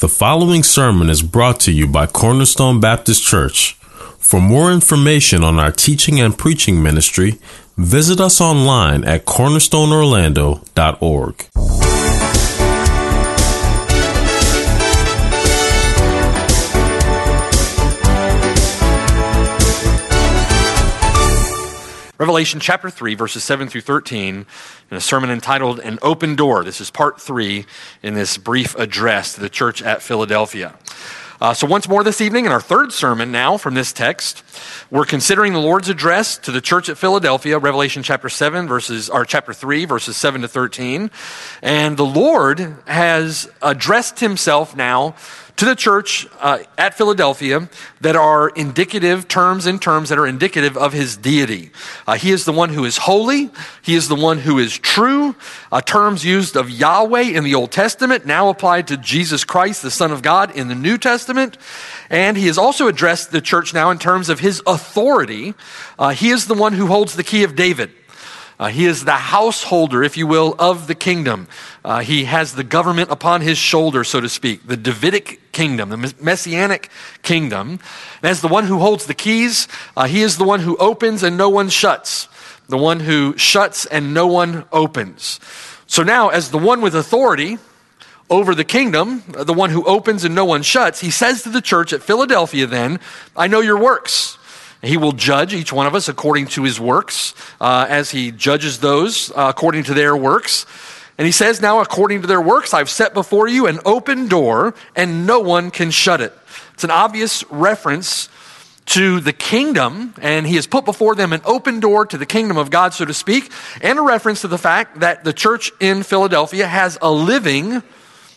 The following sermon is brought to you by Cornerstone Baptist Church. For more information on our teaching and preaching ministry, visit us online at cornerstoneorlando.org. Revelation chapter 3, verses 7 through 13, in a sermon entitled An Open Door. This is part three in this brief address to the church at Philadelphia. Uh, so, once more this evening, in our third sermon now from this text, we're considering the Lord's address to the church at Philadelphia, Revelation chapter 7, verses, or chapter 3, verses 7 to 13. And the Lord has addressed himself now to the church uh, at Philadelphia that are indicative terms and terms that are indicative of his deity. Uh, he is the one who is holy. He is the one who is true. Uh, terms used of Yahweh in the Old Testament now applied to Jesus Christ, the Son of God, in the New Testament. And he has also addressed the church now in terms of his authority. Uh, he is the one who holds the key of David. Uh, he is the householder, if you will, of the kingdom. Uh, he has the government upon his shoulder, so to speak, the Davidic kingdom, the messianic kingdom. And as the one who holds the keys, uh, he is the one who opens and no one shuts, the one who shuts and no one opens. So now, as the one with authority, over the kingdom, the one who opens and no one shuts, he says to the church at Philadelphia, then, I know your works. He will judge each one of us according to his works, uh, as he judges those uh, according to their works. And he says, Now, according to their works, I've set before you an open door, and no one can shut it. It's an obvious reference to the kingdom, and he has put before them an open door to the kingdom of God, so to speak, and a reference to the fact that the church in Philadelphia has a living,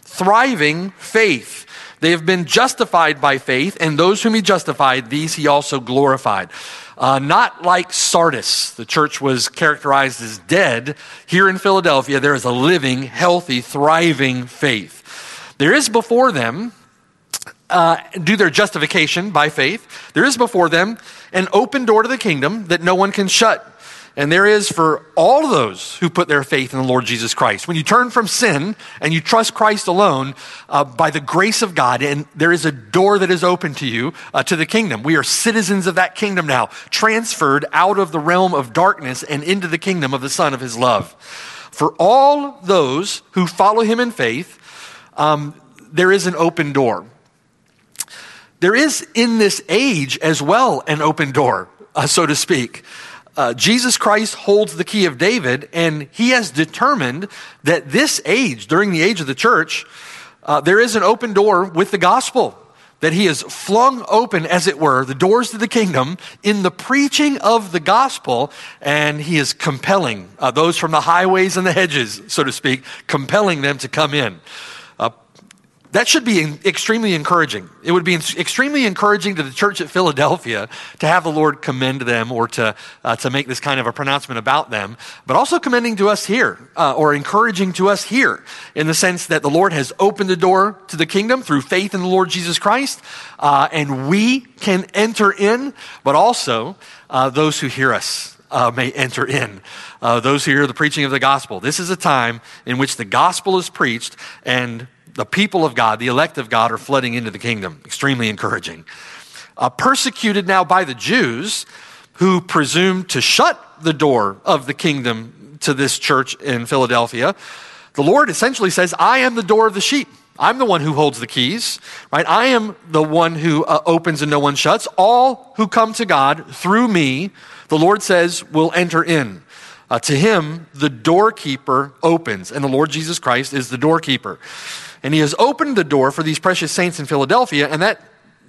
thriving faith. They have been justified by faith, and those whom he justified, these he also glorified. Uh, not like Sardis, the church was characterized as dead. Here in Philadelphia, there is a living, healthy, thriving faith. There is before them, uh, do their justification by faith, there is before them an open door to the kingdom that no one can shut and there is for all those who put their faith in the Lord Jesus Christ. When you turn from sin and you trust Christ alone uh, by the grace of God, and there is a door that is open to you uh, to the kingdom. We are citizens of that kingdom now, transferred out of the realm of darkness and into the kingdom of the Son of His love. For all those who follow Him in faith, um, there is an open door. There is in this age as well an open door, uh, so to speak uh, Jesus Christ holds the key of David, and he has determined that this age, during the age of the church, uh, there is an open door with the gospel. That he has flung open, as it were, the doors to the kingdom in the preaching of the gospel, and he is compelling uh, those from the highways and the hedges, so to speak, compelling them to come in. That should be extremely encouraging. It would be extremely encouraging to the church at Philadelphia to have the Lord commend them or to, uh, to make this kind of a pronouncement about them, but also commending to us here uh, or encouraging to us here in the sense that the Lord has opened the door to the kingdom through faith in the Lord Jesus Christ, uh, and we can enter in, but also uh, those who hear us uh, may enter in. Uh, those who hear the preaching of the gospel. This is a time in which the gospel is preached and the people of God, the elect of God, are flooding into the kingdom. Extremely encouraging. Uh, persecuted now by the Jews who presumed to shut the door of the kingdom to this church in Philadelphia, the Lord essentially says, I am the door of the sheep. I'm the one who holds the keys, right? I am the one who uh, opens and no one shuts. All who come to God through me, the Lord says, will enter in. Uh, to him, the doorkeeper opens, and the Lord Jesus Christ is the doorkeeper. And he has opened the door for these precious saints in Philadelphia, and that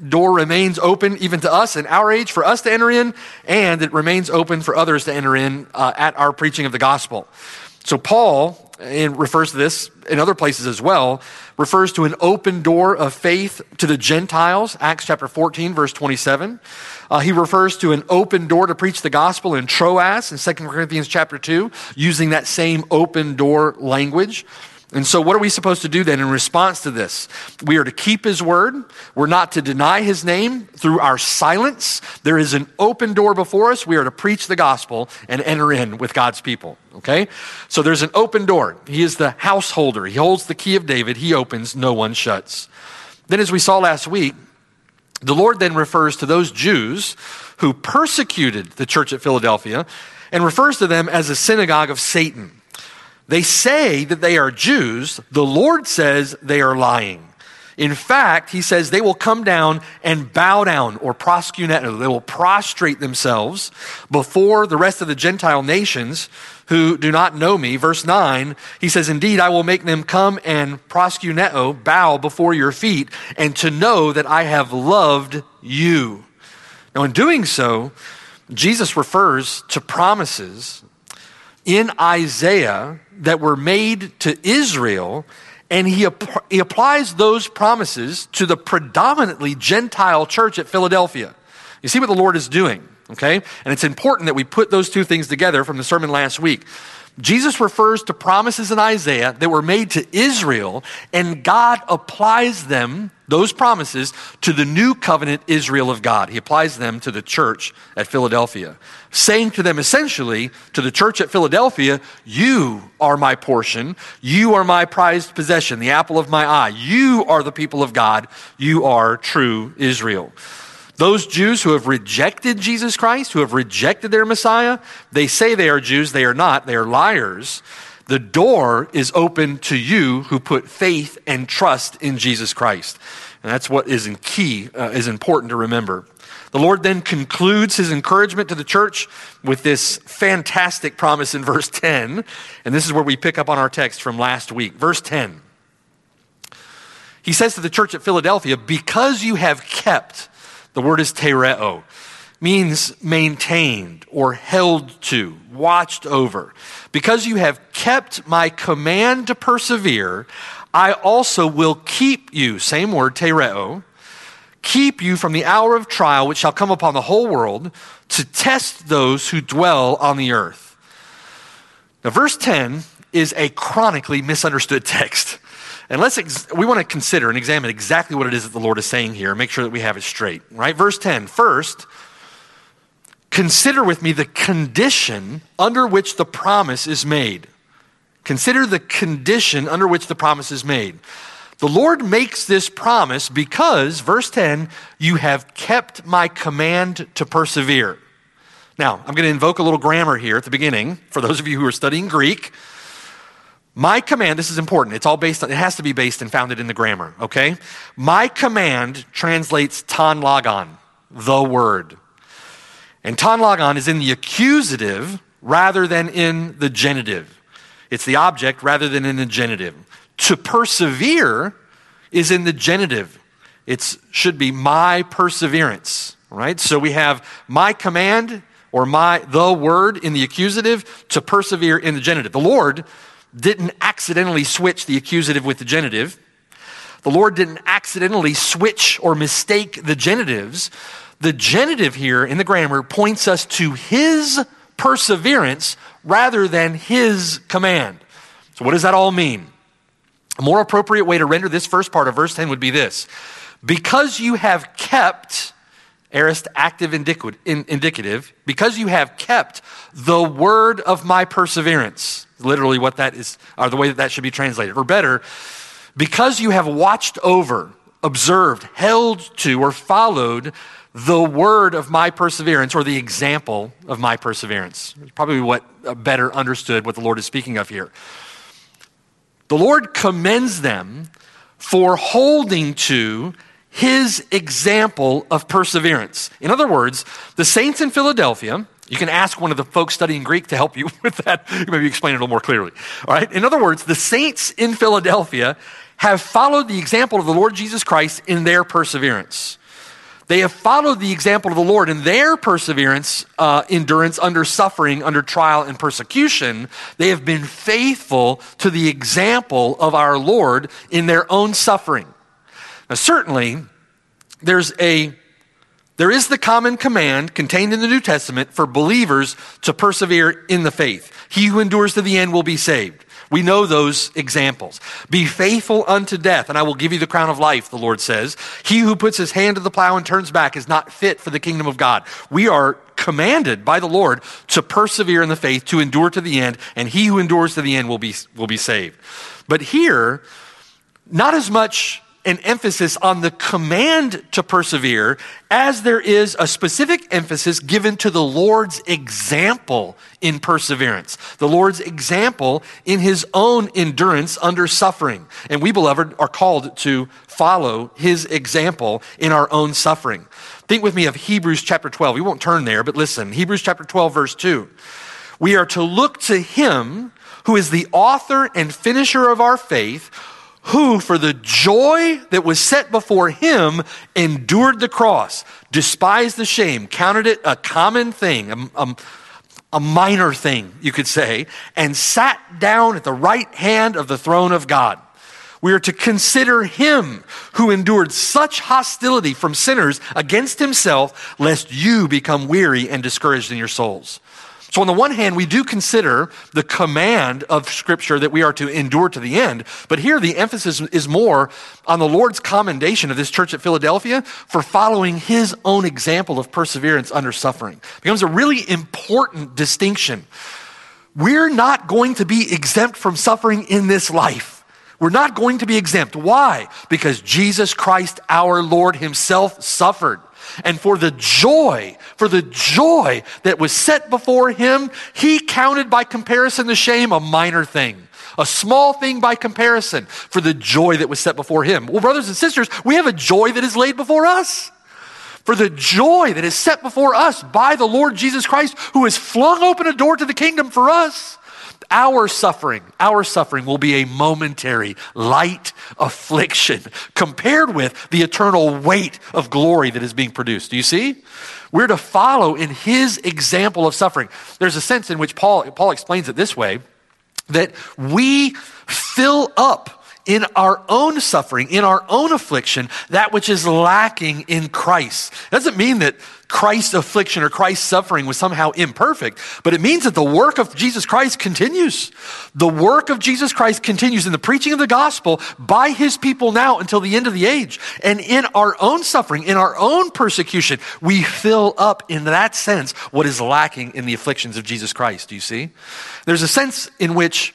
door remains open even to us in our age for us to enter in, and it remains open for others to enter in uh, at our preaching of the gospel. So, Paul, refers to this in other places as well, refers to an open door of faith to the Gentiles, Acts chapter 14, verse 27. Uh, he refers to an open door to preach the gospel in Troas in 2 Corinthians chapter 2, using that same open door language. And so, what are we supposed to do then in response to this? We are to keep his word. We're not to deny his name through our silence. There is an open door before us. We are to preach the gospel and enter in with God's people. Okay? So, there's an open door. He is the householder. He holds the key of David. He opens, no one shuts. Then, as we saw last week, the Lord then refers to those Jews who persecuted the church at Philadelphia and refers to them as a synagogue of Satan. They say that they are Jews. The Lord says they are lying. In fact, he says they will come down and bow down or proskuneo. They will prostrate themselves before the rest of the Gentile nations who do not know me. Verse 9, he says, Indeed, I will make them come and proskuneo, bow before your feet, and to know that I have loved you. Now, in doing so, Jesus refers to promises in Isaiah that were made to Israel and he, he applies those promises to the predominantly Gentile church at Philadelphia. You see what the Lord is doing, okay? And it's important that we put those two things together from the sermon last week. Jesus refers to promises in Isaiah that were made to Israel, and God applies them, those promises, to the new covenant Israel of God. He applies them to the church at Philadelphia, saying to them essentially, to the church at Philadelphia, You are my portion. You are my prized possession, the apple of my eye. You are the people of God. You are true Israel. Those Jews who have rejected Jesus Christ, who have rejected their Messiah, they say they are Jews, they are not, they are liars. The door is open to you who put faith and trust in Jesus Christ. And that's what is in key, uh, is important to remember. The Lord then concludes his encouragement to the church with this fantastic promise in verse 10. And this is where we pick up on our text from last week. Verse 10. He says to the church at Philadelphia, Because you have kept the word is tereo, means maintained or held to, watched over. Because you have kept my command to persevere, I also will keep you, same word, tereo, keep you from the hour of trial which shall come upon the whole world to test those who dwell on the earth. Now, verse 10 is a chronically misunderstood text. And let's ex- we want to consider and examine exactly what it is that the Lord is saying here and make sure that we have it straight. Right? Verse 10. First, consider with me the condition under which the promise is made. Consider the condition under which the promise is made. The Lord makes this promise because, verse 10, you have kept my command to persevere. Now, I'm going to invoke a little grammar here at the beginning for those of you who are studying Greek. My command, this is important. It's all based on, it has to be based and founded in the grammar, okay? My command translates ton logon, the word. And ton logon is in the accusative rather than in the genitive. It's the object rather than in the genitive. To persevere is in the genitive. It should be my perseverance, right? So we have my command or my, the word in the accusative to persevere in the genitive. The Lord didn't accidentally switch the accusative with the genitive. The Lord didn't accidentally switch or mistake the genitives. The genitive here in the grammar points us to his perseverance rather than his command. So, what does that all mean? A more appropriate way to render this first part of verse 10 would be this Because you have kept, aorist active indicative, because you have kept the word of my perseverance literally what that is, or the way that that should be translated. Or better, because you have watched over, observed, held to, or followed the word of my perseverance or the example of my perseverance. Probably what better understood what the Lord is speaking of here. The Lord commends them for holding to his example of perseverance. In other words, the saints in Philadelphia, you can ask one of the folks studying Greek to help you with that. Maybe explain it a little more clearly. All right. In other words, the saints in Philadelphia have followed the example of the Lord Jesus Christ in their perseverance. They have followed the example of the Lord in their perseverance, uh, endurance under suffering, under trial and persecution. They have been faithful to the example of our Lord in their own suffering. Now, certainly, there's a there is the common command contained in the New Testament for believers to persevere in the faith. He who endures to the end will be saved. We know those examples. Be faithful unto death, and I will give you the crown of life, the Lord says. He who puts his hand to the plow and turns back is not fit for the kingdom of God. We are commanded by the Lord to persevere in the faith, to endure to the end, and he who endures to the end will be, will be saved. But here, not as much an emphasis on the command to persevere as there is a specific emphasis given to the Lord's example in perseverance. The Lord's example in his own endurance under suffering. And we, beloved, are called to follow his example in our own suffering. Think with me of Hebrews chapter 12. We won't turn there, but listen. Hebrews chapter 12, verse 2. We are to look to him who is the author and finisher of our faith who, for the joy that was set before him, endured the cross, despised the shame, counted it a common thing, a, a, a, minor thing, you could say, and sat down at the right hand of the throne of God. We are to consider him who endured such hostility from sinners against himself, lest you become weary and discouraged in your souls. So, on the one hand, we do consider the command of Scripture that we are to endure to the end, but here the emphasis is more on the Lord's commendation of this church at Philadelphia for following his own example of perseverance under suffering. It becomes a really important distinction. We're not going to be exempt from suffering in this life. We're not going to be exempt. Why? Because Jesus Christ, our Lord, himself suffered. And for the joy, for the joy that was set before him, he counted by comparison the shame a minor thing, a small thing by comparison for the joy that was set before him. Well, brothers and sisters, we have a joy that is laid before us. For the joy that is set before us by the Lord Jesus Christ, who has flung open a door to the kingdom for us. Our suffering, our suffering will be a momentary, light affliction compared with the eternal weight of glory that is being produced. Do you see? We're to follow in his example of suffering. There's a sense in which Paul, Paul explains it this way that we fill up in our own suffering, in our own affliction, that which is lacking in Christ. It doesn't mean that Christ's affliction or Christ's suffering was somehow imperfect, but it means that the work of Jesus Christ continues. The work of Jesus Christ continues in the preaching of the gospel by his people now until the end of the age. And in our own suffering, in our own persecution, we fill up in that sense what is lacking in the afflictions of Jesus Christ. Do you see? There's a sense in which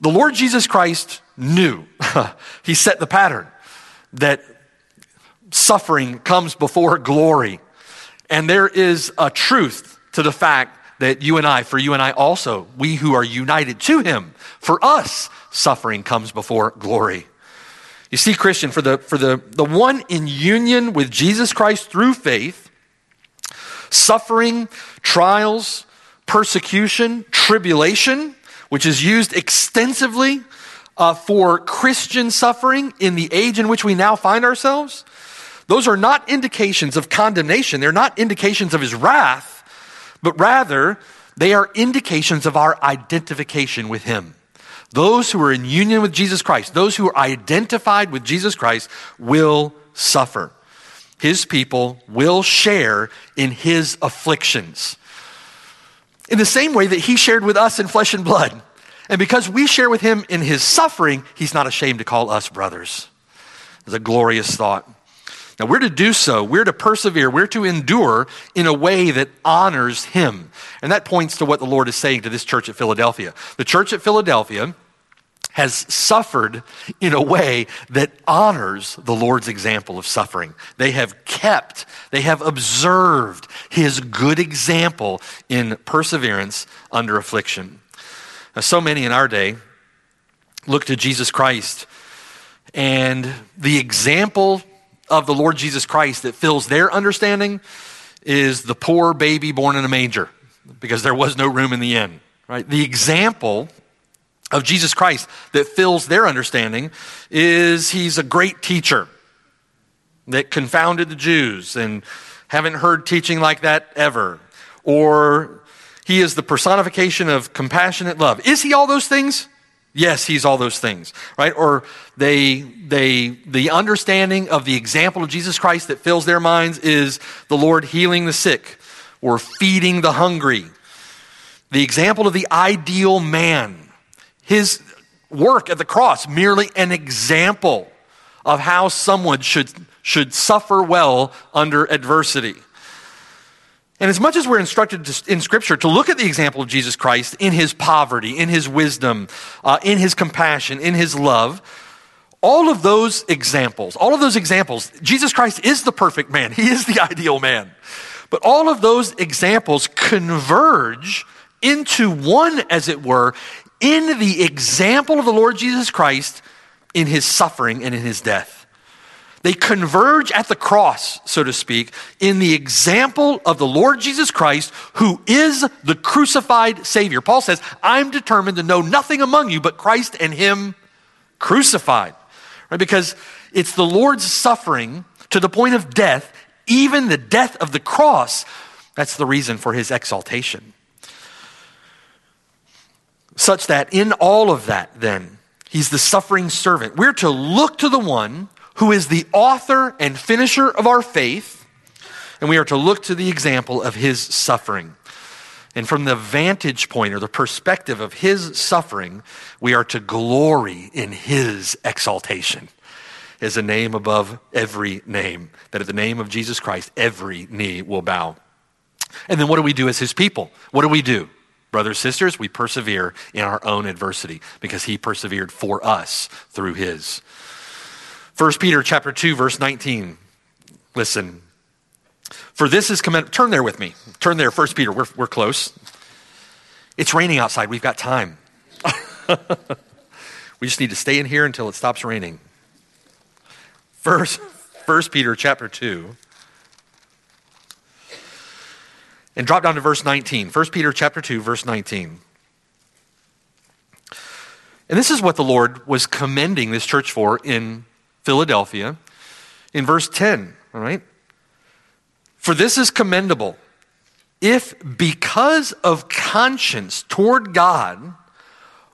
the Lord Jesus Christ knew. he set the pattern that suffering comes before glory. And there is a truth to the fact that you and I, for you and I also, we who are united to him, for us, suffering comes before glory. You see, Christian, for the, for the, the one in union with Jesus Christ through faith, suffering, trials, persecution, tribulation, which is used extensively uh, for Christian suffering in the age in which we now find ourselves, those are not indications of condemnation. They're not indications of his wrath, but rather they are indications of our identification with him. Those who are in union with Jesus Christ, those who are identified with Jesus Christ, will suffer. His people will share in his afflictions. In the same way that he shared with us in flesh and blood. And because we share with him in his suffering, he's not ashamed to call us brothers. It's a glorious thought. Now, we're to do so. We're to persevere. We're to endure in a way that honors him. And that points to what the Lord is saying to this church at Philadelphia. The church at Philadelphia has suffered in a way that honors the Lord's example of suffering. They have kept, they have observed his good example in perseverance under affliction. Now, so many in our day look to Jesus Christ and the example of the Lord Jesus Christ that fills their understanding is the poor baby born in a manger because there was no room in the inn, right? The example of Jesus Christ that fills their understanding is he's a great teacher that confounded the Jews and haven't heard teaching like that ever. Or he is the personification of compassionate love. Is he all those things? Yes, he's all those things, right? Or they, they, the understanding of the example of Jesus Christ that fills their minds is the Lord healing the sick or feeding the hungry. The example of the ideal man, his work at the cross, merely an example of how someone should, should suffer well under adversity. And as much as we're instructed to, in Scripture to look at the example of Jesus Christ in his poverty, in his wisdom, uh, in his compassion, in his love, all of those examples, all of those examples, Jesus Christ is the perfect man. He is the ideal man. But all of those examples converge into one, as it were, in the example of the Lord Jesus Christ in his suffering and in his death. They converge at the cross, so to speak, in the example of the Lord Jesus Christ, who is the crucified Savior. Paul says, I'm determined to know nothing among you but Christ and Him crucified. Right? Because it's the Lord's suffering to the point of death, even the death of the cross, that's the reason for His exaltation. Such that in all of that, then, He's the suffering servant. We're to look to the one who is the author and finisher of our faith, and we are to look to the example of his suffering. And from the vantage point or the perspective of his suffering, we are to glory in his exaltation as a name above every name, that at the name of Jesus Christ, every knee will bow. And then what do we do as his people? What do we do? Brothers, and sisters, we persevere in our own adversity because he persevered for us through his. 1 Peter chapter 2 verse 19. Listen. For this is command turn there with me. Turn there 1 Peter. We're we're close. It's raining outside. We've got time. we just need to stay in here until it stops raining. First 1 Peter chapter 2 and drop down to verse 19 1 peter chapter 2 verse 19 and this is what the lord was commending this church for in Philadelphia in verse 10, all right? For this is commendable if because of conscience toward God,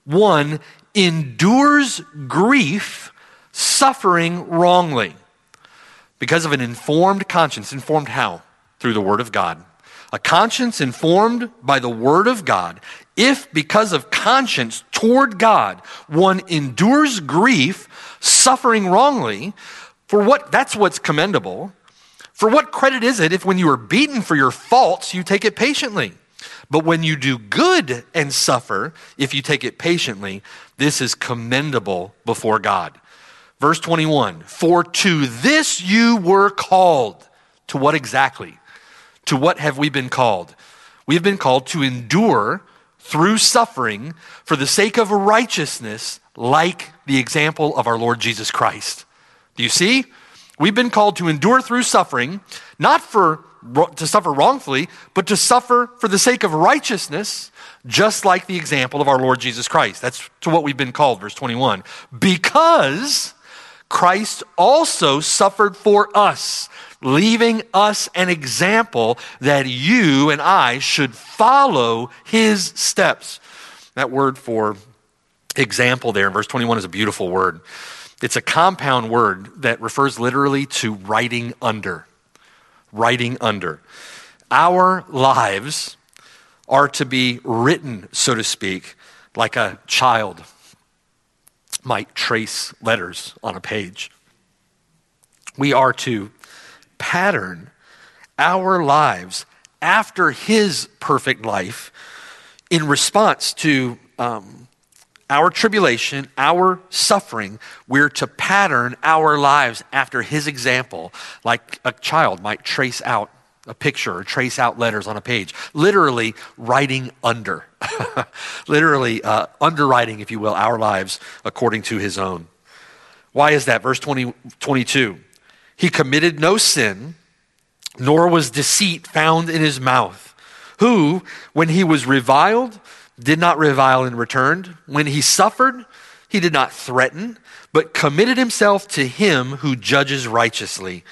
one endures grief, suffering wrongly. Because of an informed conscience. Informed how? Through the Word of God. A conscience informed by the Word of God. If because of conscience toward God, one endures grief, suffering wrongly, for what, that's what's commendable. For what credit is it if when you are beaten for your faults, you take it patiently? But when you do good and suffer, if you take it patiently, this is commendable before God. Verse 21 For to this you were called. To what exactly? To what have we been called? We have been called to endure through suffering for the sake of righteousness, like the example of our Lord Jesus Christ. Do you see? We've been called to endure through suffering, not for to suffer wrongfully, but to suffer for the sake of righteousness, just like the example of our Lord Jesus Christ. That's to what we've been called, verse 21. Because Christ also suffered for us, leaving us an example that you and I should follow his steps. That word for example there in verse 21 is a beautiful word. It's a compound word that refers literally to writing under. Writing under. Our lives are to be written, so to speak, like a child might trace letters on a page. We are to pattern our lives after his perfect life in response to um, our tribulation, our suffering, we're to pattern our lives after his example, like a child might trace out a picture or trace out letters on a page. Literally, writing under. Literally, uh, underwriting, if you will, our lives according to his own. Why is that? Verse 20, 22. He committed no sin, nor was deceit found in his mouth. Who, when he was reviled, did not revile in return. When he suffered, he did not threaten, but committed himself to him who judges righteously,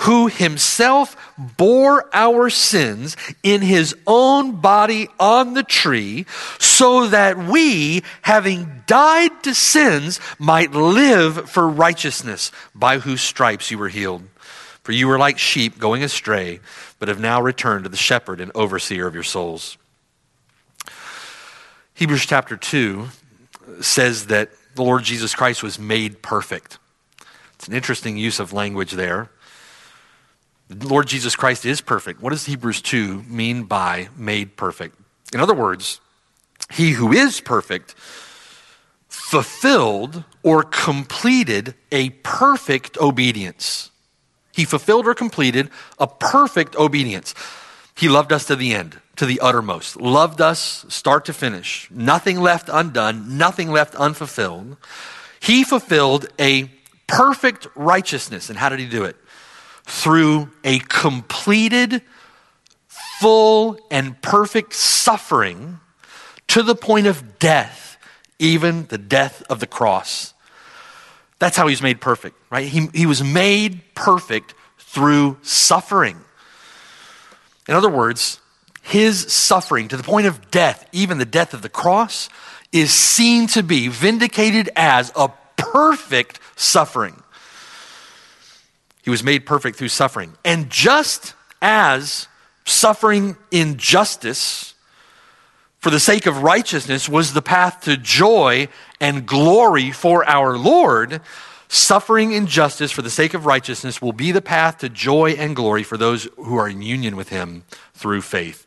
who himself bore our sins in his own body on the tree, so that we, having died to sins, might live for righteousness, by whose stripes you were healed. For you were like sheep going astray, but have now returned to the shepherd and overseer of your souls. Hebrews chapter 2 says that the Lord Jesus Christ was made perfect. It's an interesting use of language there. The Lord Jesus Christ is perfect. What does Hebrews 2 mean by made perfect? In other words, he who is perfect fulfilled or completed a perfect obedience. He fulfilled or completed a perfect obedience. He loved us to the end, to the uttermost. Loved us start to finish. Nothing left undone, nothing left unfulfilled. He fulfilled a perfect righteousness. And how did he do it? Through a completed, full, and perfect suffering to the point of death, even the death of the cross. That's how he's made perfect, right? He, he was made perfect through suffering. In other words, his suffering to the point of death, even the death of the cross, is seen to be vindicated as a perfect suffering. He was made perfect through suffering. And just as suffering injustice for the sake of righteousness was the path to joy and glory for our Lord, suffering injustice for the sake of righteousness will be the path to joy and glory for those who are in union with Him through faith.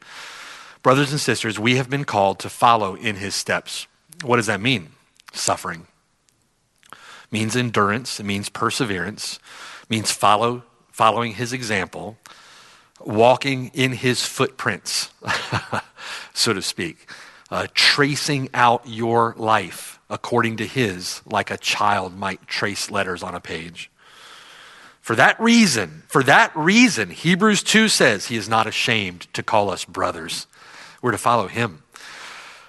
Brothers and sisters, we have been called to follow in His steps. What does that mean? Suffering. Means endurance, it means perseverance, means follow, following His example, walking in His footprints. so to speak, uh, tracing out your life according to his, like a child might trace letters on a page. For that reason, for that reason, Hebrews 2 says he is not ashamed to call us brothers. We're to follow him.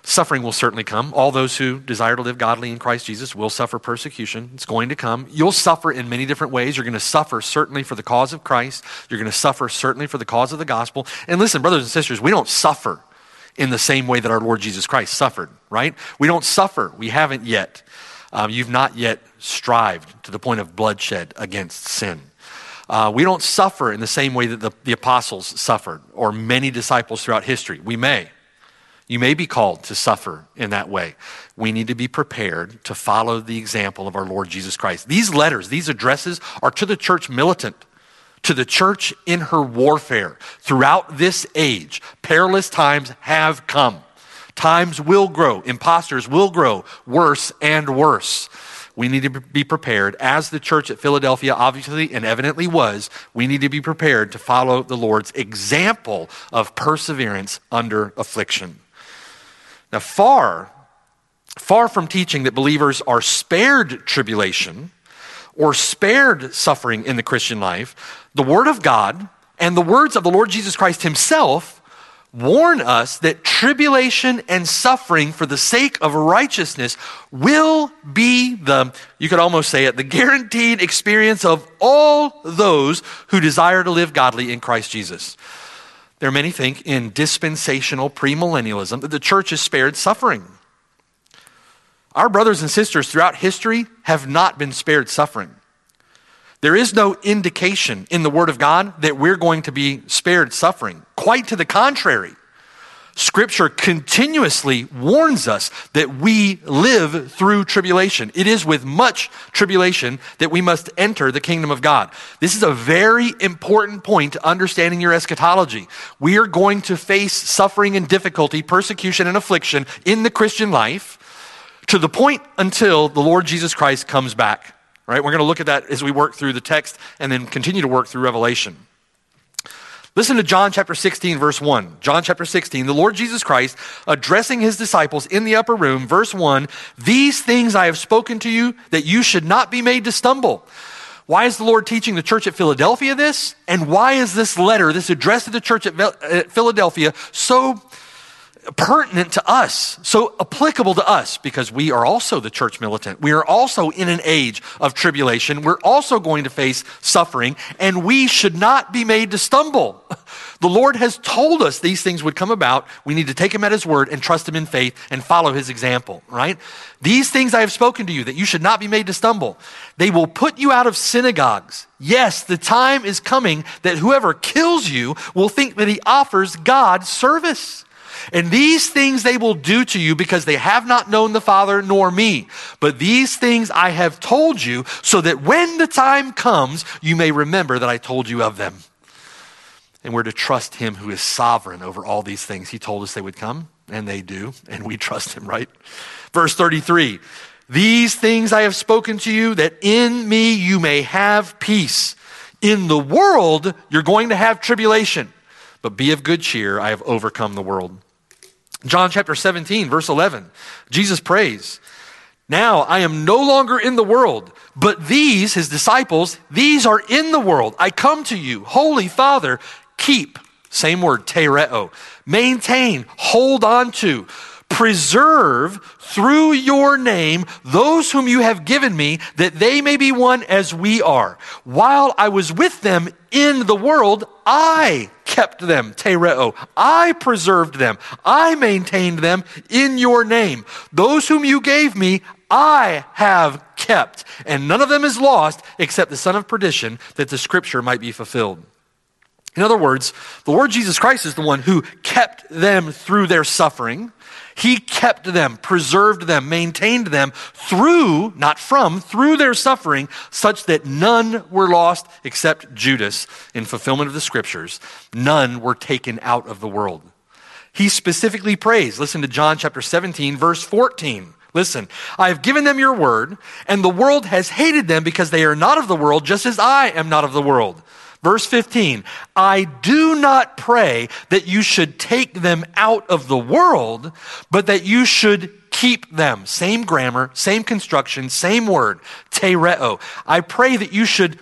Suffering will certainly come. All those who desire to live godly in Christ Jesus will suffer persecution. It's going to come. You'll suffer in many different ways. You're going to suffer certainly for the cause of Christ. You're going to suffer certainly for the cause of the gospel. And listen, brothers and sisters, we don't suffer in the same way that our Lord Jesus Christ suffered, right? We don't suffer. We haven't yet. Um, you've not yet strived to the point of bloodshed against sin. Uh, we don't suffer in the same way that the, the apostles suffered or many disciples throughout history. We may. You may be called to suffer in that way. We need to be prepared to follow the example of our Lord Jesus Christ. These letters, these addresses are to the church militant to the church in her warfare throughout this age. Perilous times have come. Times will grow. Imposters will grow worse and worse. We need to be prepared, as the church at Philadelphia obviously and evidently was, we need to be prepared to follow the Lord's example of perseverance under affliction. Now, far, far from teaching that believers are spared tribulation, or spared suffering in the Christian life, the Word of God and the words of the Lord Jesus Christ Himself warn us that tribulation and suffering for the sake of righteousness will be the, you could almost say it, the guaranteed experience of all those who desire to live godly in Christ Jesus. There are many think in dispensational premillennialism that the church is spared suffering. Our brothers and sisters throughout history have not been spared suffering. There is no indication in the Word of God that we're going to be spared suffering. Quite to the contrary. Scripture continuously warns us that we live through tribulation. It is with much tribulation that we must enter the kingdom of God. This is a very important point to understanding your eschatology. We are going to face suffering and difficulty, persecution and affliction in the Christian life to the point until the Lord Jesus Christ comes back. Right? We're going to look at that as we work through the text and then continue to work through Revelation. Listen to John chapter 16, verse 1. John chapter 16, the Lord Jesus Christ addressing his disciples in the upper room, verse 1 These things I have spoken to you that you should not be made to stumble. Why is the Lord teaching the church at Philadelphia this? And why is this letter, this address to the church at Philadelphia, so pertinent to us, so applicable to us, because we are also the church militant. We are also in an age of tribulation. We're also going to face suffering, and we should not be made to stumble. The Lord has told us these things would come about. We need to take Him at His word and trust Him in faith and follow His example, right? These things I have spoken to you that you should not be made to stumble. They will put you out of synagogues. Yes, the time is coming that whoever kills you will think that he offers God service. And these things they will do to you because they have not known the Father nor me. But these things I have told you so that when the time comes, you may remember that I told you of them. And we're to trust him who is sovereign over all these things. He told us they would come, and they do, and we trust him, right? Verse 33 These things I have spoken to you, that in me you may have peace. In the world, you're going to have tribulation, but be of good cheer. I have overcome the world. John chapter 17, verse 11, Jesus prays, Now I am no longer in the world, but these, his disciples, these are in the world. I come to you, Holy Father, keep, same word, tereo, maintain, hold on to, preserve through your name those whom you have given me, that they may be one as we are. While I was with them in the world, I kept them, tereo. I preserved them. I maintained them in your name. Those whom you gave me, I have kept, and none of them is lost except the son of perdition, that the scripture might be fulfilled. In other words, the Lord Jesus Christ is the one who kept them through their suffering. He kept them, preserved them, maintained them through, not from, through their suffering, such that none were lost except Judas in fulfillment of the scriptures. None were taken out of the world. He specifically prays. Listen to John chapter 17, verse 14. Listen, I have given them your word, and the world has hated them because they are not of the world, just as I am not of the world. Verse 15, I do not pray that you should take them out of the world, but that you should keep them. Same grammar, same construction, same word, tereo. I pray that you should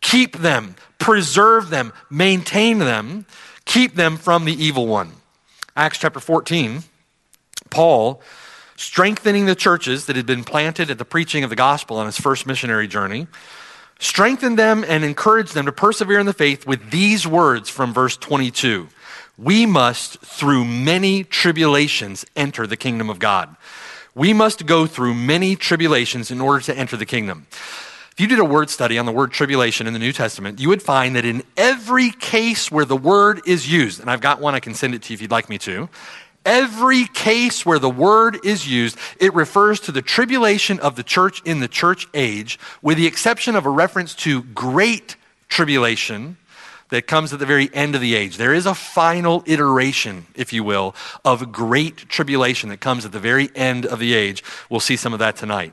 keep them, preserve them, maintain them, keep them from the evil one. Acts chapter 14, Paul strengthening the churches that had been planted at the preaching of the gospel on his first missionary journey Strengthen them and encourage them to persevere in the faith with these words from verse 22. We must, through many tribulations, enter the kingdom of God. We must go through many tribulations in order to enter the kingdom. If you did a word study on the word tribulation in the New Testament, you would find that in every case where the word is used, and I've got one, I can send it to you if you'd like me to, Every case where the word is used, it refers to the tribulation of the church in the church age, with the exception of a reference to great tribulation that comes at the very end of the age. There is a final iteration, if you will, of great tribulation that comes at the very end of the age. We'll see some of that tonight.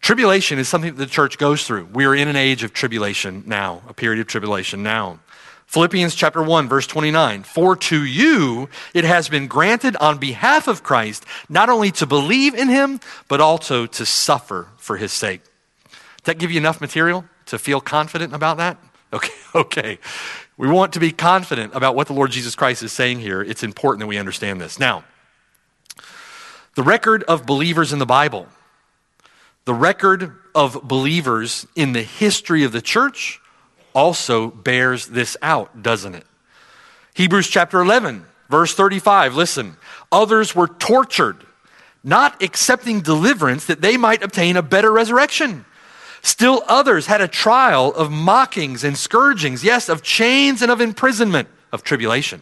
Tribulation is something that the church goes through. We are in an age of tribulation now, a period of tribulation now. Philippians chapter 1 verse 29. For to you it has been granted on behalf of Christ not only to believe in him, but also to suffer for his sake. Does that give you enough material to feel confident about that? Okay, okay. We want to be confident about what the Lord Jesus Christ is saying here. It's important that we understand this. Now, the record of believers in the Bible, the record of believers in the history of the church, also bears this out, doesn't it? Hebrews chapter 11, verse 35. Listen. Others were tortured, not accepting deliverance that they might obtain a better resurrection. Still others had a trial of mockings and scourgings, yes, of chains and of imprisonment, of tribulation.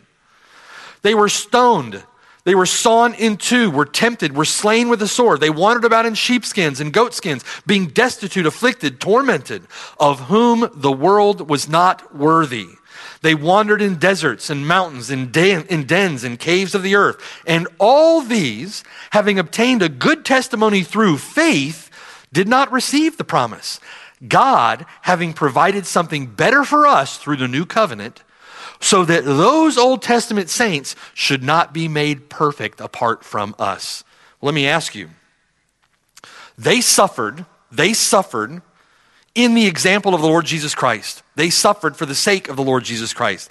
They were stoned they were sawn in two, were tempted, were slain with a sword. They wandered about in sheepskins and goatskins, being destitute, afflicted, tormented, of whom the world was not worthy. They wandered in deserts and mountains, in, den, in dens and caves of the earth. And all these, having obtained a good testimony through faith, did not receive the promise. God, having provided something better for us through the new covenant, so that those Old Testament saints should not be made perfect apart from us. Let me ask you. They suffered, they suffered in the example of the Lord Jesus Christ. They suffered for the sake of the Lord Jesus Christ.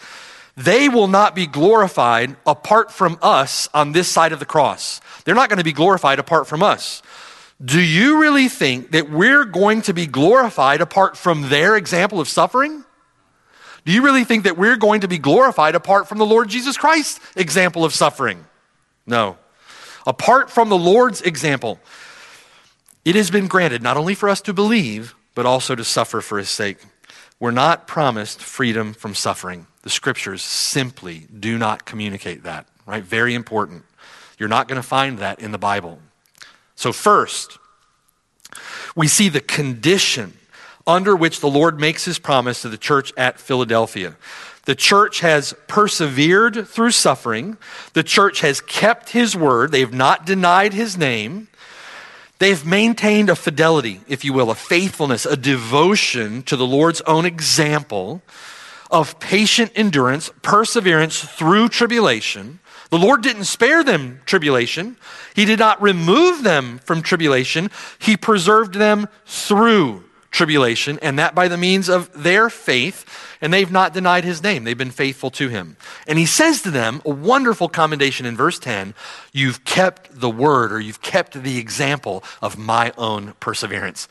They will not be glorified apart from us on this side of the cross. They're not going to be glorified apart from us. Do you really think that we're going to be glorified apart from their example of suffering? Do you really think that we're going to be glorified apart from the Lord Jesus Christ's example of suffering? No. Apart from the Lord's example, it has been granted not only for us to believe, but also to suffer for his sake. We're not promised freedom from suffering. The scriptures simply do not communicate that, right? Very important. You're not going to find that in the Bible. So, first, we see the condition under which the Lord makes his promise to the church at Philadelphia. The church has persevered through suffering. The church has kept his word. They have not denied his name. They've maintained a fidelity, if you will, a faithfulness, a devotion to the Lord's own example of patient endurance, perseverance through tribulation. The Lord didn't spare them tribulation. He did not remove them from tribulation. He preserved them through tribulation, and that by the means of their faith. And they've not denied his name. They've been faithful to him. And he says to them a wonderful commendation in verse 10 You've kept the word, or you've kept the example of my own perseverance.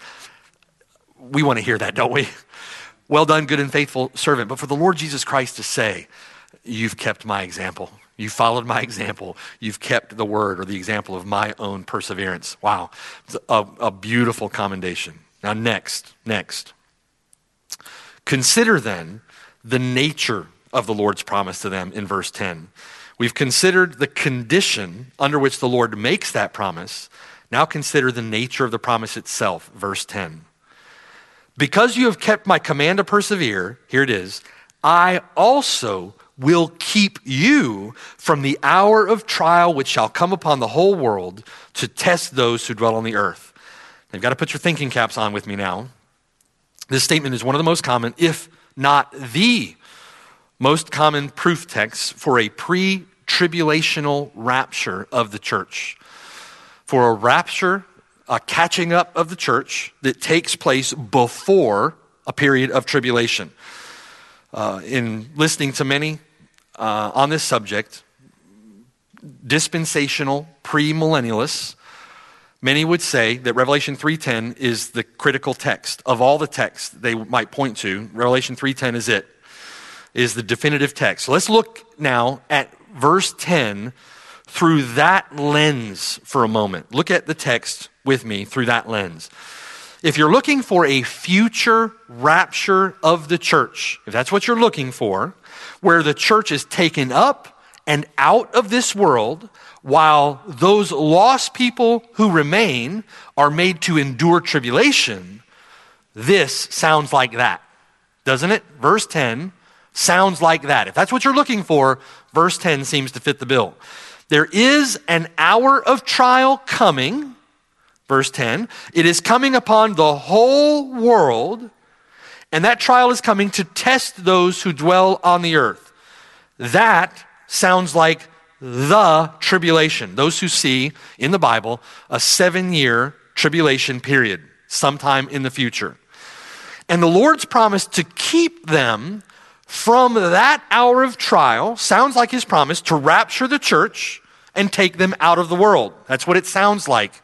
We want to hear that, don't we? Well done, good and faithful servant. But for the Lord Jesus Christ to say, You've kept my example. You followed my example. You've kept the word or the example of my own perseverance. Wow. It's a, a beautiful commendation. Now, next, next. Consider then the nature of the Lord's promise to them in verse 10. We've considered the condition under which the Lord makes that promise. Now consider the nature of the promise itself, verse 10. Because you have kept my command to persevere, here it is, I also will keep you from the hour of trial which shall come upon the whole world to test those who dwell on the earth. You've got to put your thinking caps on with me now. This statement is one of the most common, if not the most common proof text for a pre tribulational rapture of the church. For a rapture, a catching up of the church that takes place before a period of tribulation. Uh, in listening to many uh, on this subject, dispensational premillennialists Many would say that Revelation 3:10 is the critical text of all the texts they might point to. Revelation 3:10 is it. Is the definitive text. So let's look now at verse 10 through that lens for a moment. Look at the text with me through that lens. If you're looking for a future rapture of the church, if that's what you're looking for, where the church is taken up and out of this world, while those lost people who remain are made to endure tribulation, this sounds like that, doesn't it? Verse 10 sounds like that. If that's what you're looking for, verse 10 seems to fit the bill. There is an hour of trial coming, verse 10. It is coming upon the whole world, and that trial is coming to test those who dwell on the earth. That sounds like the tribulation. Those who see in the Bible a seven year tribulation period sometime in the future. And the Lord's promise to keep them from that hour of trial sounds like his promise to rapture the church and take them out of the world. That's what it sounds like.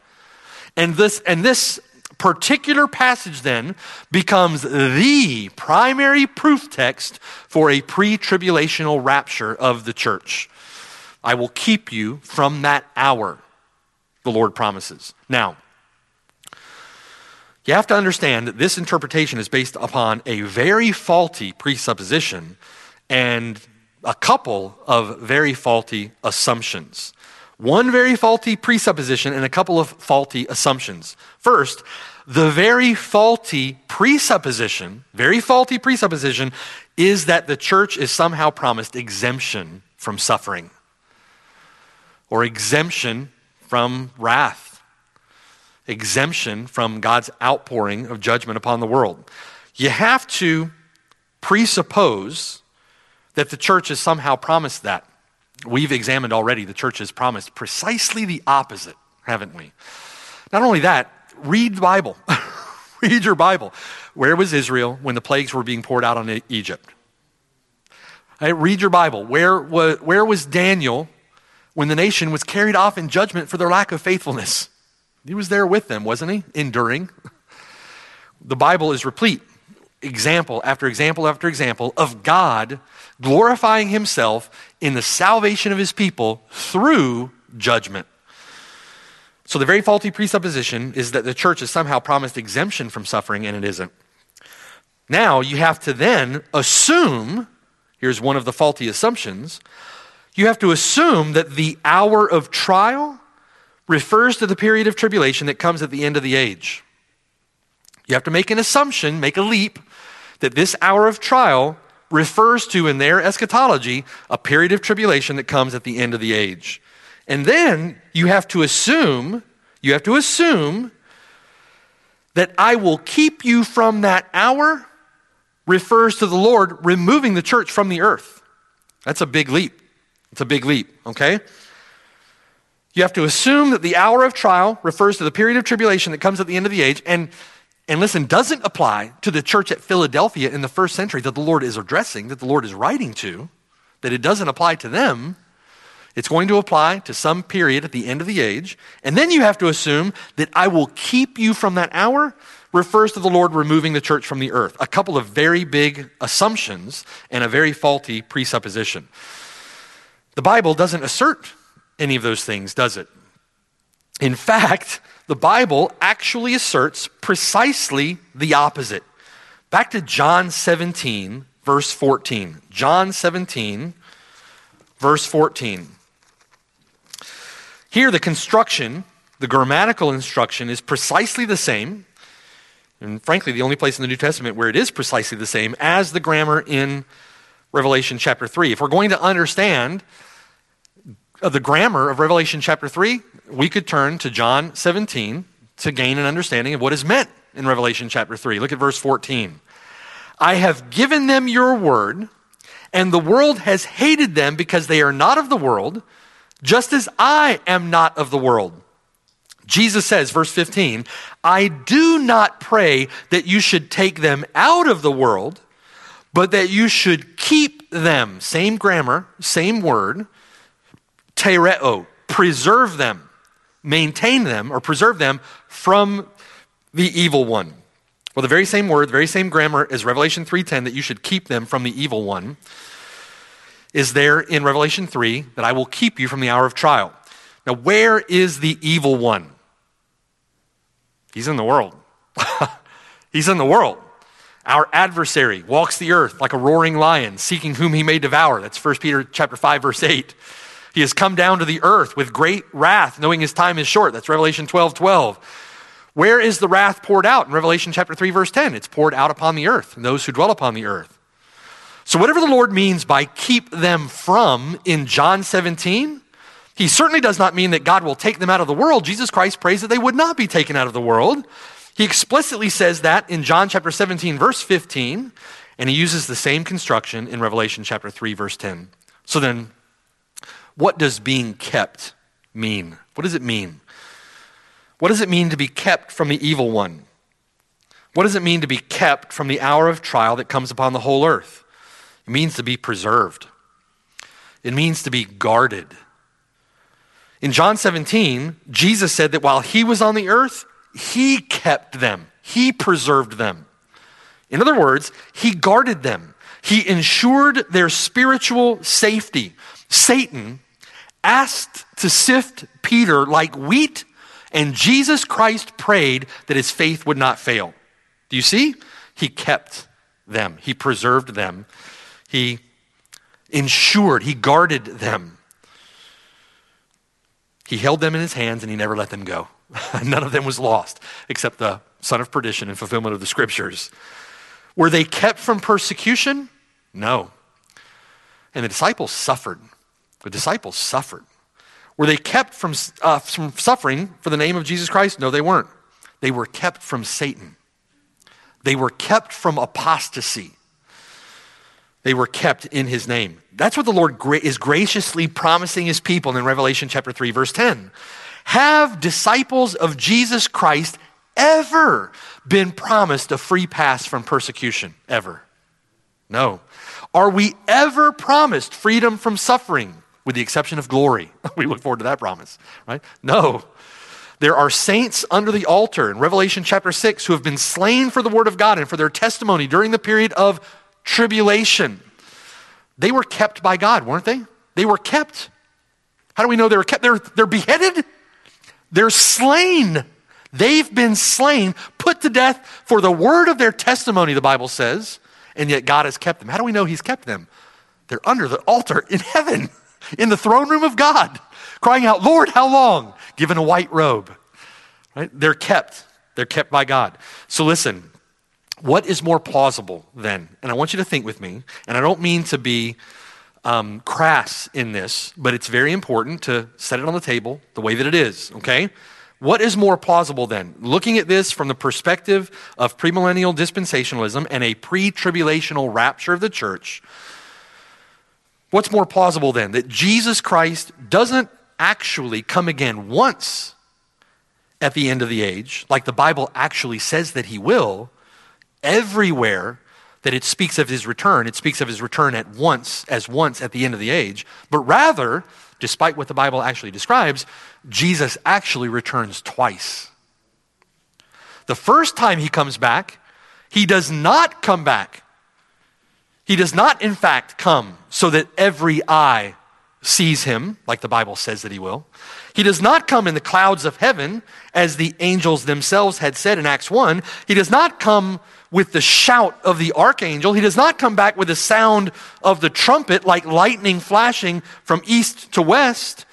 And this, and this particular passage then becomes the primary proof text for a pre tribulational rapture of the church. I will keep you from that hour, the Lord promises. Now, you have to understand that this interpretation is based upon a very faulty presupposition and a couple of very faulty assumptions. One very faulty presupposition and a couple of faulty assumptions. First, the very faulty presupposition, very faulty presupposition, is that the church is somehow promised exemption from suffering or exemption from wrath, exemption from God's outpouring of judgment upon the world. You have to presuppose that the church has somehow promised that. We've examined already, the church has promised precisely the opposite, haven't we? Not only that, read the Bible. read your Bible. Where was Israel when the plagues were being poured out on Egypt? Right, read your Bible. Where was, where was Daniel when the nation was carried off in judgment for their lack of faithfulness. He was there with them, wasn't he? Enduring. The Bible is replete, example after example after example, of God glorifying himself in the salvation of his people through judgment. So the very faulty presupposition is that the church is somehow promised exemption from suffering, and it isn't. Now you have to then assume here's one of the faulty assumptions you have to assume that the hour of trial refers to the period of tribulation that comes at the end of the age. You have to make an assumption, make a leap, that this hour of trial refers to, in their eschatology, a period of tribulation that comes at the end of the age. And then you have to assume, you have to assume that I will keep you from that hour refers to the Lord removing the church from the earth. That's a big leap. It's a big leap, okay? You have to assume that the hour of trial refers to the period of tribulation that comes at the end of the age and and listen, doesn't apply to the church at Philadelphia in the first century that the Lord is addressing, that the Lord is writing to, that it doesn't apply to them. It's going to apply to some period at the end of the age. And then you have to assume that I will keep you from that hour refers to the Lord removing the church from the earth. A couple of very big assumptions and a very faulty presupposition. The Bible doesn't assert any of those things, does it? In fact, the Bible actually asserts precisely the opposite. Back to John 17, verse 14. John 17, verse 14. Here, the construction, the grammatical instruction, is precisely the same, and frankly, the only place in the New Testament where it is precisely the same as the grammar in Revelation chapter 3. If we're going to understand the grammar of Revelation chapter 3, we could turn to John 17 to gain an understanding of what is meant in Revelation chapter 3. Look at verse 14. I have given them your word, and the world has hated them because they are not of the world just as I am not of the world. Jesus says, verse 15, I do not pray that you should take them out of the world, but that you should keep them. Same grammar, same word, tereo, preserve them, maintain them, or preserve them from the evil one. Well, the very same word, the very same grammar as Revelation 3:10 that you should keep them from the evil one is there in Revelation 3 that I will keep you from the hour of trial. Now, where is the evil one? He's in the world. He's in the world. Our adversary walks the earth like a roaring lion, seeking whom he may devour. That's 1 Peter chapter 5, verse 8. He has come down to the earth with great wrath, knowing his time is short. That's Revelation 12, 12. Where is the wrath poured out? In Revelation chapter 3, verse 10. It's poured out upon the earth and those who dwell upon the earth. So, whatever the Lord means by keep them from in John 17, he certainly does not mean that God will take them out of the world. Jesus Christ prays that they would not be taken out of the world. He explicitly says that in John chapter 17, verse 15, and he uses the same construction in Revelation chapter 3, verse 10. So then, what does being kept mean? What does it mean? What does it mean to be kept from the evil one? What does it mean to be kept from the hour of trial that comes upon the whole earth? It means to be preserved, it means to be guarded. In John 17, Jesus said that while he was on the earth, he kept them, he preserved them. In other words, he guarded them, he ensured their spiritual safety. Satan asked to sift Peter like wheat, and Jesus Christ prayed that his faith would not fail. Do you see? He kept them, he preserved them. He ensured, he guarded them. He held them in his hands and he never let them go. None of them was lost except the son of perdition in fulfillment of the scriptures. Were they kept from persecution? No. And the disciples suffered. The disciples suffered. Were they kept from, uh, from suffering for the name of Jesus Christ? No, they weren't. They were kept from Satan. They were kept from apostasy. They were kept in his name. That's what the Lord is graciously promising his people in Revelation chapter 3 verse 10. Have disciples of Jesus Christ ever been promised a free pass from persecution? Ever? No. Are we ever promised freedom from suffering with the exception of glory? we look forward to that promise, right? No. There are saints under the altar in Revelation chapter 6 who have been slain for the word of God and for their testimony during the period of tribulation. They were kept by God, weren't they? They were kept. How do we know they were kept? They're, they're beheaded, they're slain. They've been slain, put to death for the word of their testimony, the Bible says, and yet God has kept them. How do we know He's kept them? They're under the altar in heaven, in the throne room of God, crying out, Lord, how long? Given a white robe. Right? They're kept. They're kept by God. So listen, what is more plausible then? And I want you to think with me, and I don't mean to be um, crass in this, but it's very important to set it on the table the way that it is, okay? what is more plausible then? Looking at this from the perspective of premillennial dispensationalism and a pre tribulational rapture of the church, what's more plausible then? That Jesus Christ doesn't actually come again once at the end of the age, like the Bible actually says that he will, everywhere that it speaks of his return, it speaks of his return at once, as once at the end of the age, but rather, despite what the Bible actually describes, Jesus actually returns twice. The first time he comes back, he does not come back. He does not, in fact, come so that every eye sees him, like the Bible says that he will. He does not come in the clouds of heaven, as the angels themselves had said in Acts 1. He does not come with the shout of the archangel. He does not come back with the sound of the trumpet, like lightning flashing from east to west,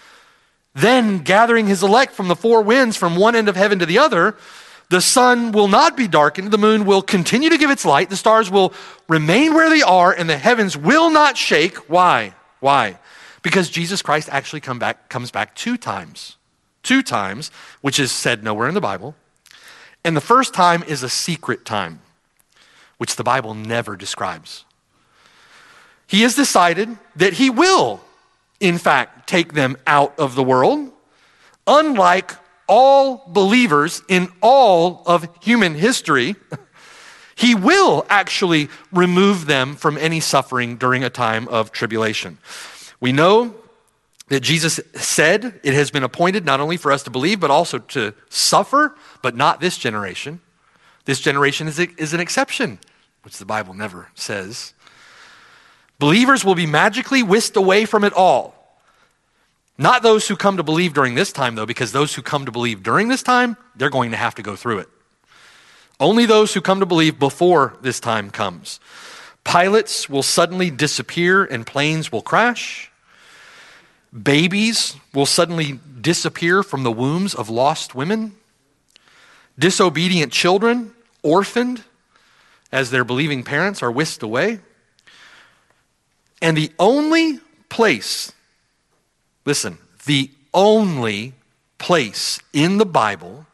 then gathering his elect from the four winds from one end of heaven to the other. The sun will not be darkened. The moon will continue to give its light. The stars will remain where they are, and the heavens will not shake. Why? Why? Because Jesus Christ actually come back, comes back two times. Two times, which is said nowhere in the Bible. And the first time is a secret time, which the Bible never describes. He has decided that he will, in fact, take them out of the world, unlike all believers in all of human history. He will actually remove them from any suffering during a time of tribulation. We know that Jesus said it has been appointed not only for us to believe, but also to suffer, but not this generation. This generation is, is an exception, which the Bible never says. Believers will be magically whisked away from it all. Not those who come to believe during this time, though, because those who come to believe during this time, they're going to have to go through it. Only those who come to believe before this time comes. Pilots will suddenly disappear and planes will crash. Babies will suddenly disappear from the wombs of lost women. Disobedient children, orphaned as their believing parents are whisked away. And the only place, listen, the only place in the Bible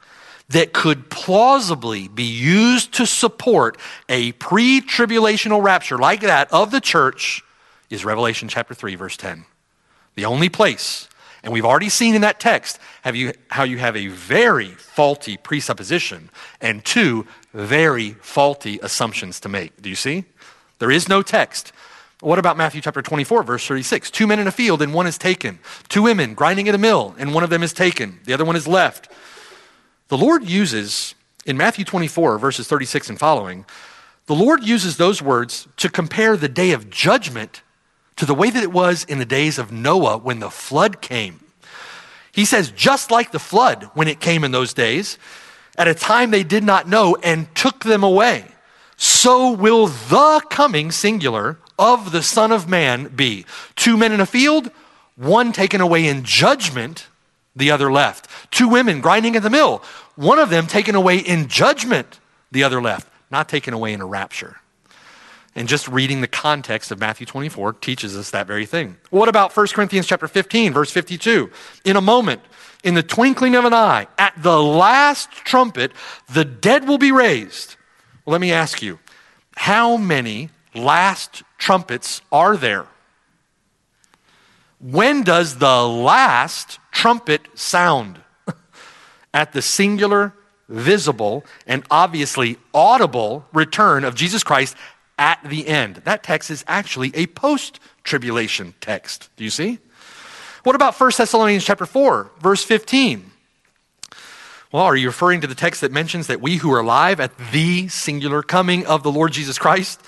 that could plausibly be used to support a pre tribulational rapture like that of the church is Revelation chapter 3, verse 10. The only place. And we've already seen in that text have you, how you have a very faulty presupposition and two very faulty assumptions to make. Do you see? There is no text. What about Matthew chapter 24, verse 36? Two men in a field and one is taken. Two women grinding at a mill and one of them is taken. The other one is left. The Lord uses, in Matthew 24, verses 36 and following, the Lord uses those words to compare the day of judgment to the way that it was in the days of Noah when the flood came. He says, just like the flood when it came in those days, at a time they did not know and took them away, so will the coming singular of the Son of Man be. Two men in a field, one taken away in judgment, the other left. Two women grinding at the mill, one of them taken away in judgment, the other left, not taken away in a rapture. And just reading the context of Matthew 24 teaches us that very thing. What about 1 Corinthians chapter 15, verse 52? In a moment, in the twinkling of an eye, at the last trumpet, the dead will be raised. Well, let me ask you, how many last trumpets are there? When does the last trumpet sound? At the singular, visible, and obviously audible return of Jesus Christ at the end. That text is actually a post tribulation text. Do you see? What about 1 Thessalonians chapter 4, verse 15? Well, are you referring to the text that mentions that we who are alive at the singular coming of the Lord Jesus Christ?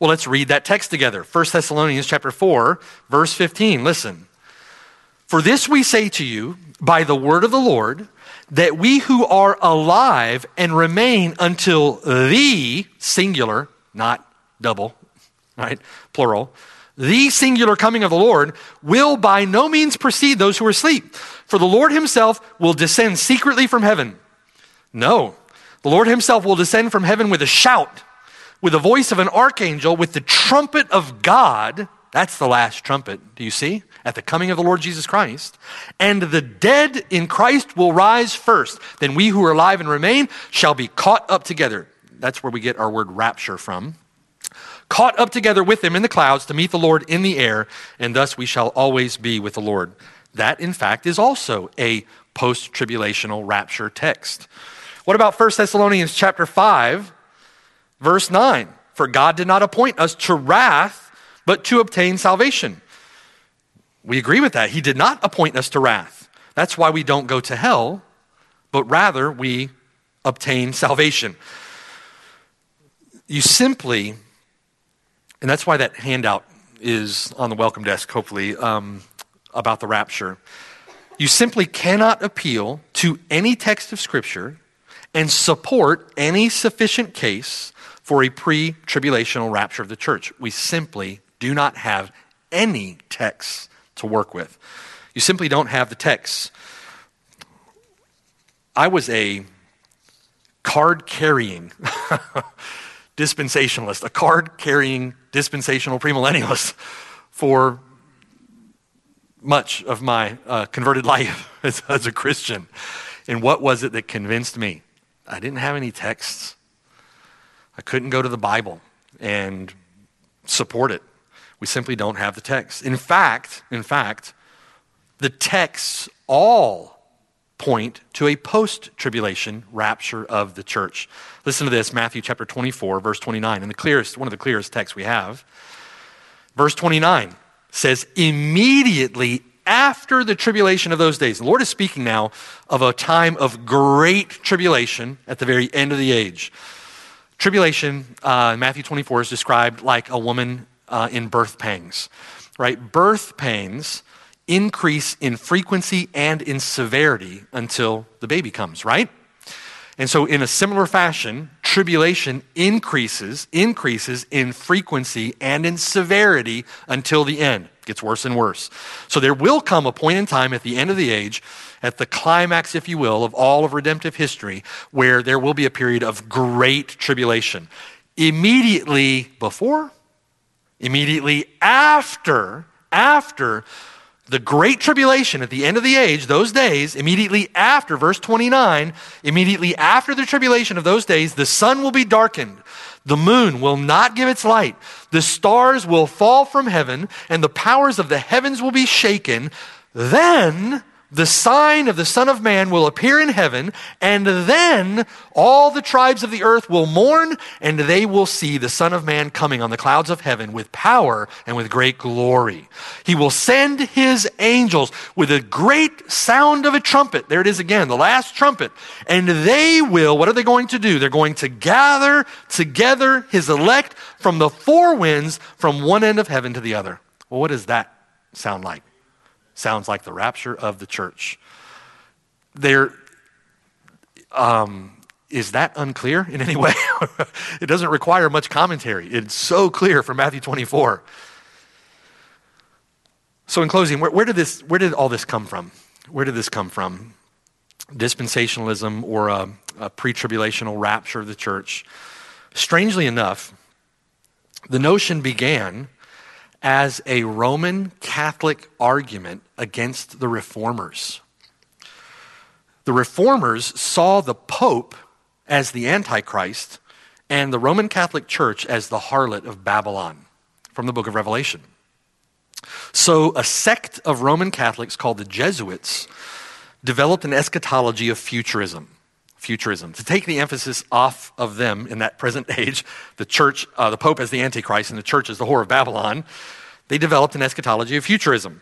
Well, let's read that text together. 1 Thessalonians chapter 4, verse 15. Listen. For this we say to you by the word of the Lord, that we who are alive and remain until the singular, not double, right? Plural. The singular coming of the Lord will by no means precede those who are asleep. For the Lord himself will descend secretly from heaven. No. The Lord himself will descend from heaven with a shout, with the voice of an archangel, with the trumpet of God, That's the last trumpet. Do you see? At the coming of the Lord Jesus Christ. And the dead in Christ will rise first. Then we who are alive and remain shall be caught up together. That's where we get our word rapture from. Caught up together with them in the clouds to meet the Lord in the air, and thus we shall always be with the Lord. That, in fact, is also a post tribulational rapture text. What about 1 Thessalonians chapter 5, verse 9? For God did not appoint us to wrath, but to obtain salvation. We agree with that. He did not appoint us to wrath. That's why we don't go to hell, but rather we obtain salvation. You simply, and that's why that handout is on the welcome desk, hopefully, um, about the rapture. You simply cannot appeal to any text of Scripture and support any sufficient case for a pre tribulational rapture of the church. We simply do not have any texts to work with. You simply don't have the texts. I was a card carrying dispensationalist, a card carrying dispensational premillennialist for much of my uh, converted life as, as a Christian. And what was it that convinced me? I didn't have any texts. I couldn't go to the Bible and support it. We simply don't have the text. In fact, in fact, the texts all point to a post tribulation rapture of the church. Listen to this Matthew chapter 24, verse 29, and the clearest, one of the clearest texts we have. Verse 29 says, Immediately after the tribulation of those days. The Lord is speaking now of a time of great tribulation at the very end of the age. Tribulation, uh, Matthew 24, is described like a woman uh, in birth pangs, right? Birth pains increase in frequency and in severity until the baby comes, right? And so, in a similar fashion, tribulation increases, increases in frequency and in severity until the end. Gets worse and worse. So, there will come a point in time at the end of the age, at the climax, if you will, of all of redemptive history, where there will be a period of great tribulation. Immediately before, immediately after, after the great tribulation at the end of the age, those days, immediately after, verse 29, immediately after the tribulation of those days, the sun will be darkened. The moon will not give its light. The stars will fall from heaven, and the powers of the heavens will be shaken. Then the sign of the Son of Man will appear in heaven, and then all the tribes of the earth will mourn, and they will see the Son of Man coming on the clouds of heaven with power and with great glory. He will send his angels with a great sound of a trumpet. There it is again, the last trumpet. And they will, what are they going to do? They're going to gather together his elect from the four winds from one end of heaven to the other. Well, what does that sound like? Sounds like the rapture of the church. There, um, is that unclear in any way? it doesn't require much commentary. It's so clear from Matthew 24. So, in closing, where, where, did this, where did all this come from? Where did this come from? Dispensationalism or a, a pre tribulational rapture of the church? Strangely enough, the notion began as a Roman Catholic argument against the reformers. The reformers saw the Pope as the Antichrist and the Roman Catholic Church as the harlot of Babylon from the book of Revelation. So, a sect of Roman Catholics called the Jesuits developed an eschatology of futurism. Futurism. To take the emphasis off of them in that present age, the church, uh, the Pope as the Antichrist and the church as the whore of Babylon, they developed an eschatology of futurism.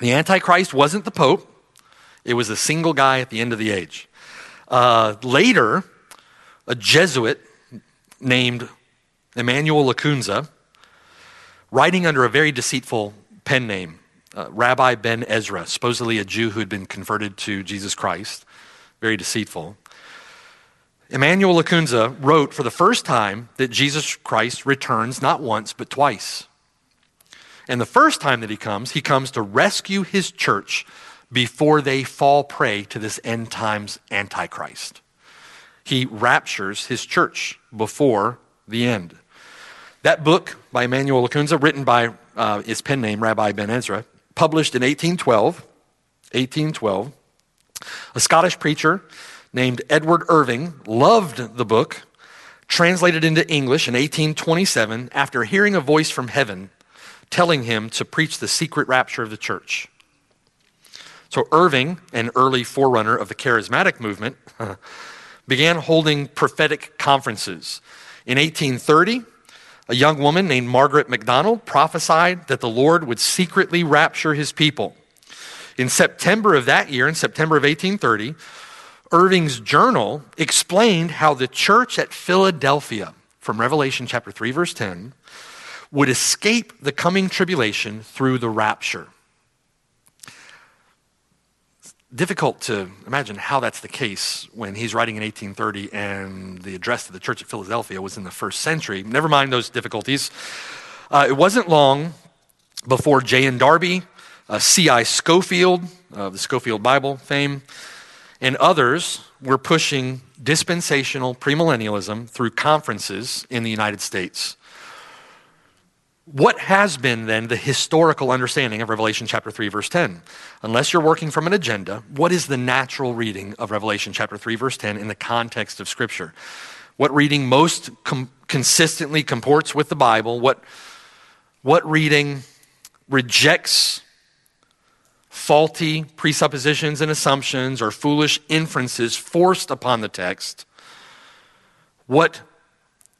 The Antichrist wasn't the Pope, it was a single guy at the end of the age. Uh, later, a Jesuit named Emmanuel Lacunza, writing under a very deceitful pen name, uh, Rabbi Ben Ezra, supposedly a Jew who had been converted to Jesus Christ, very deceitful. Emmanuel Lacunza wrote for the first time that Jesus Christ returns not once, but twice. And the first time that he comes, he comes to rescue his church before they fall prey to this end times antichrist. He raptures his church before the end. That book by Emmanuel Lacunza, written by uh, his pen name, Rabbi Ben Ezra, published in 1812, 1812, a Scottish preacher named Edward Irving loved the book, translated into English in 1827 after hearing a voice from heaven telling him to preach the secret rapture of the church. So, Irving, an early forerunner of the charismatic movement, began holding prophetic conferences. In 1830, a young woman named Margaret MacDonald prophesied that the Lord would secretly rapture his people. In September of that year, in September of 1830, Irving's journal explained how the church at Philadelphia, from Revelation chapter 3, verse 10, would escape the coming tribulation through the rapture difficult to imagine how that's the case when he's writing in 1830 and the address to the church at Philadelphia was in the first century. Never mind those difficulties. Uh, it wasn't long before J. N. Darby, uh, C.I. Scofield, uh, the Scofield Bible fame, and others were pushing dispensational premillennialism through conferences in the United States. What has been then the historical understanding of Revelation chapter 3, verse 10? Unless you're working from an agenda, what is the natural reading of Revelation chapter 3, verse 10 in the context of Scripture? What reading most com- consistently comports with the Bible? What, what reading rejects faulty presuppositions and assumptions or foolish inferences forced upon the text? What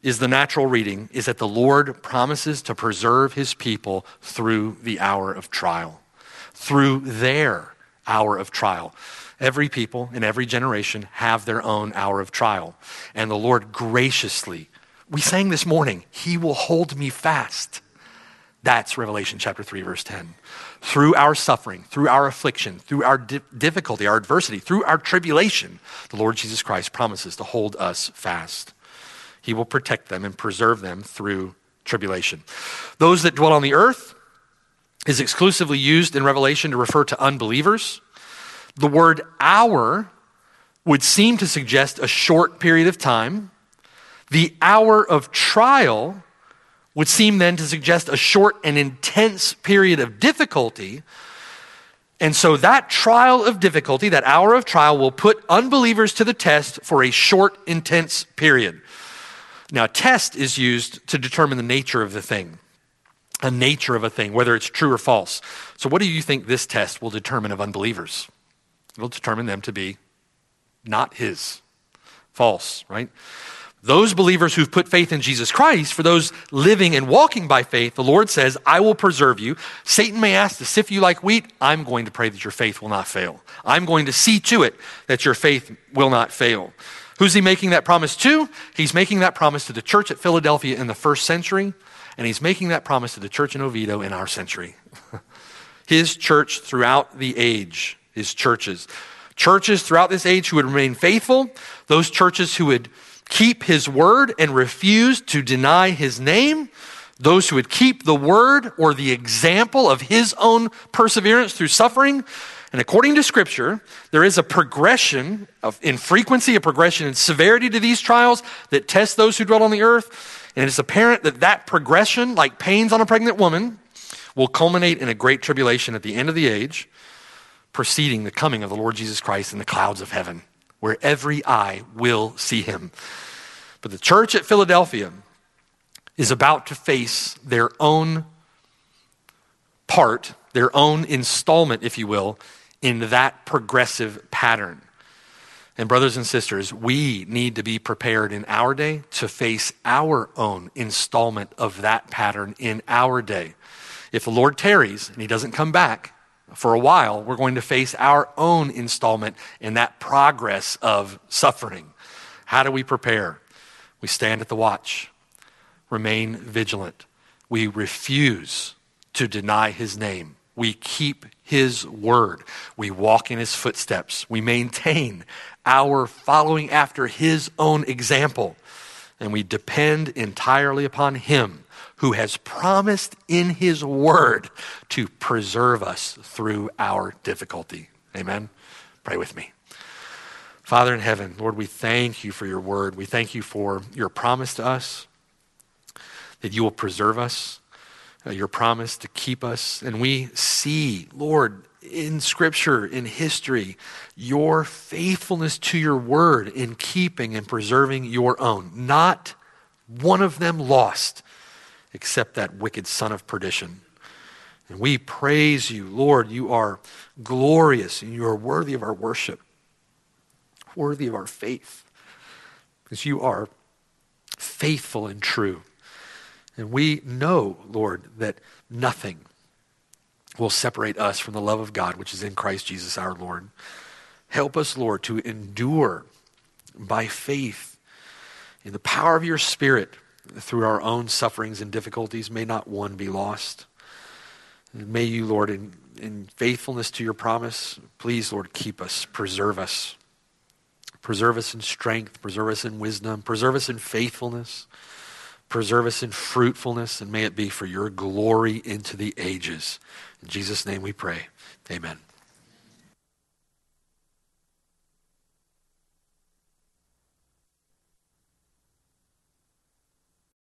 is the natural reading is that the Lord promises to preserve his people through the hour of trial, through their hour of trial. Every people in every generation have their own hour of trial. And the Lord graciously, we sang this morning, He will hold me fast. That's Revelation chapter 3, verse 10. Through our suffering, through our affliction, through our di- difficulty, our adversity, through our tribulation, the Lord Jesus Christ promises to hold us fast. He will protect them and preserve them through tribulation. Those that dwell on the earth is exclusively used in Revelation to refer to unbelievers. The word hour would seem to suggest a short period of time. The hour of trial would seem then to suggest a short and intense period of difficulty. And so that trial of difficulty, that hour of trial, will put unbelievers to the test for a short, intense period. Now, test is used to determine the nature of the thing, a nature of a thing, whether it's true or false. So, what do you think this test will determine of unbelievers? It'll determine them to be not His, false, right? Those believers who've put faith in Jesus Christ, for those living and walking by faith, the Lord says, I will preserve you. Satan may ask to sift you like wheat. I'm going to pray that your faith will not fail. I'm going to see to it that your faith will not fail. Who's he making that promise to? He's making that promise to the church at Philadelphia in the first century, and he's making that promise to the church in Oviedo in our century. his church throughout the age, his churches. Churches throughout this age who would remain faithful, those churches who would keep his word and refuse to deny his name, those who would keep the word or the example of his own perseverance through suffering, and according to Scripture, there is a progression of, in frequency, a progression in severity to these trials that test those who dwell on the earth. And it's apparent that that progression, like pains on a pregnant woman, will culminate in a great tribulation at the end of the age, preceding the coming of the Lord Jesus Christ in the clouds of heaven, where every eye will see him. But the church at Philadelphia is about to face their own part, their own installment, if you will, in that progressive pattern. And, brothers and sisters, we need to be prepared in our day to face our own installment of that pattern in our day. If the Lord tarries and he doesn't come back for a while, we're going to face our own installment in that progress of suffering. How do we prepare? We stand at the watch, remain vigilant. We refuse to deny his name. We keep his word. We walk in his footsteps. We maintain our following after his own example. And we depend entirely upon him who has promised in his word to preserve us through our difficulty. Amen. Pray with me. Father in heaven, Lord, we thank you for your word. We thank you for your promise to us that you will preserve us uh, your promise to keep us. And we see, Lord, in Scripture, in history, your faithfulness to your word in keeping and preserving your own. Not one of them lost, except that wicked son of perdition. And we praise you, Lord. You are glorious and you are worthy of our worship, worthy of our faith, because you are faithful and true. And we know, Lord, that nothing will separate us from the love of God, which is in Christ Jesus our Lord. Help us, Lord, to endure by faith in the power of your Spirit through our own sufferings and difficulties. May not one be lost. May you, Lord, in, in faithfulness to your promise, please, Lord, keep us, preserve us. Preserve us in strength, preserve us in wisdom, preserve us in faithfulness. Preserve us in fruitfulness, and may it be for your glory into the ages. In Jesus' name we pray. Amen.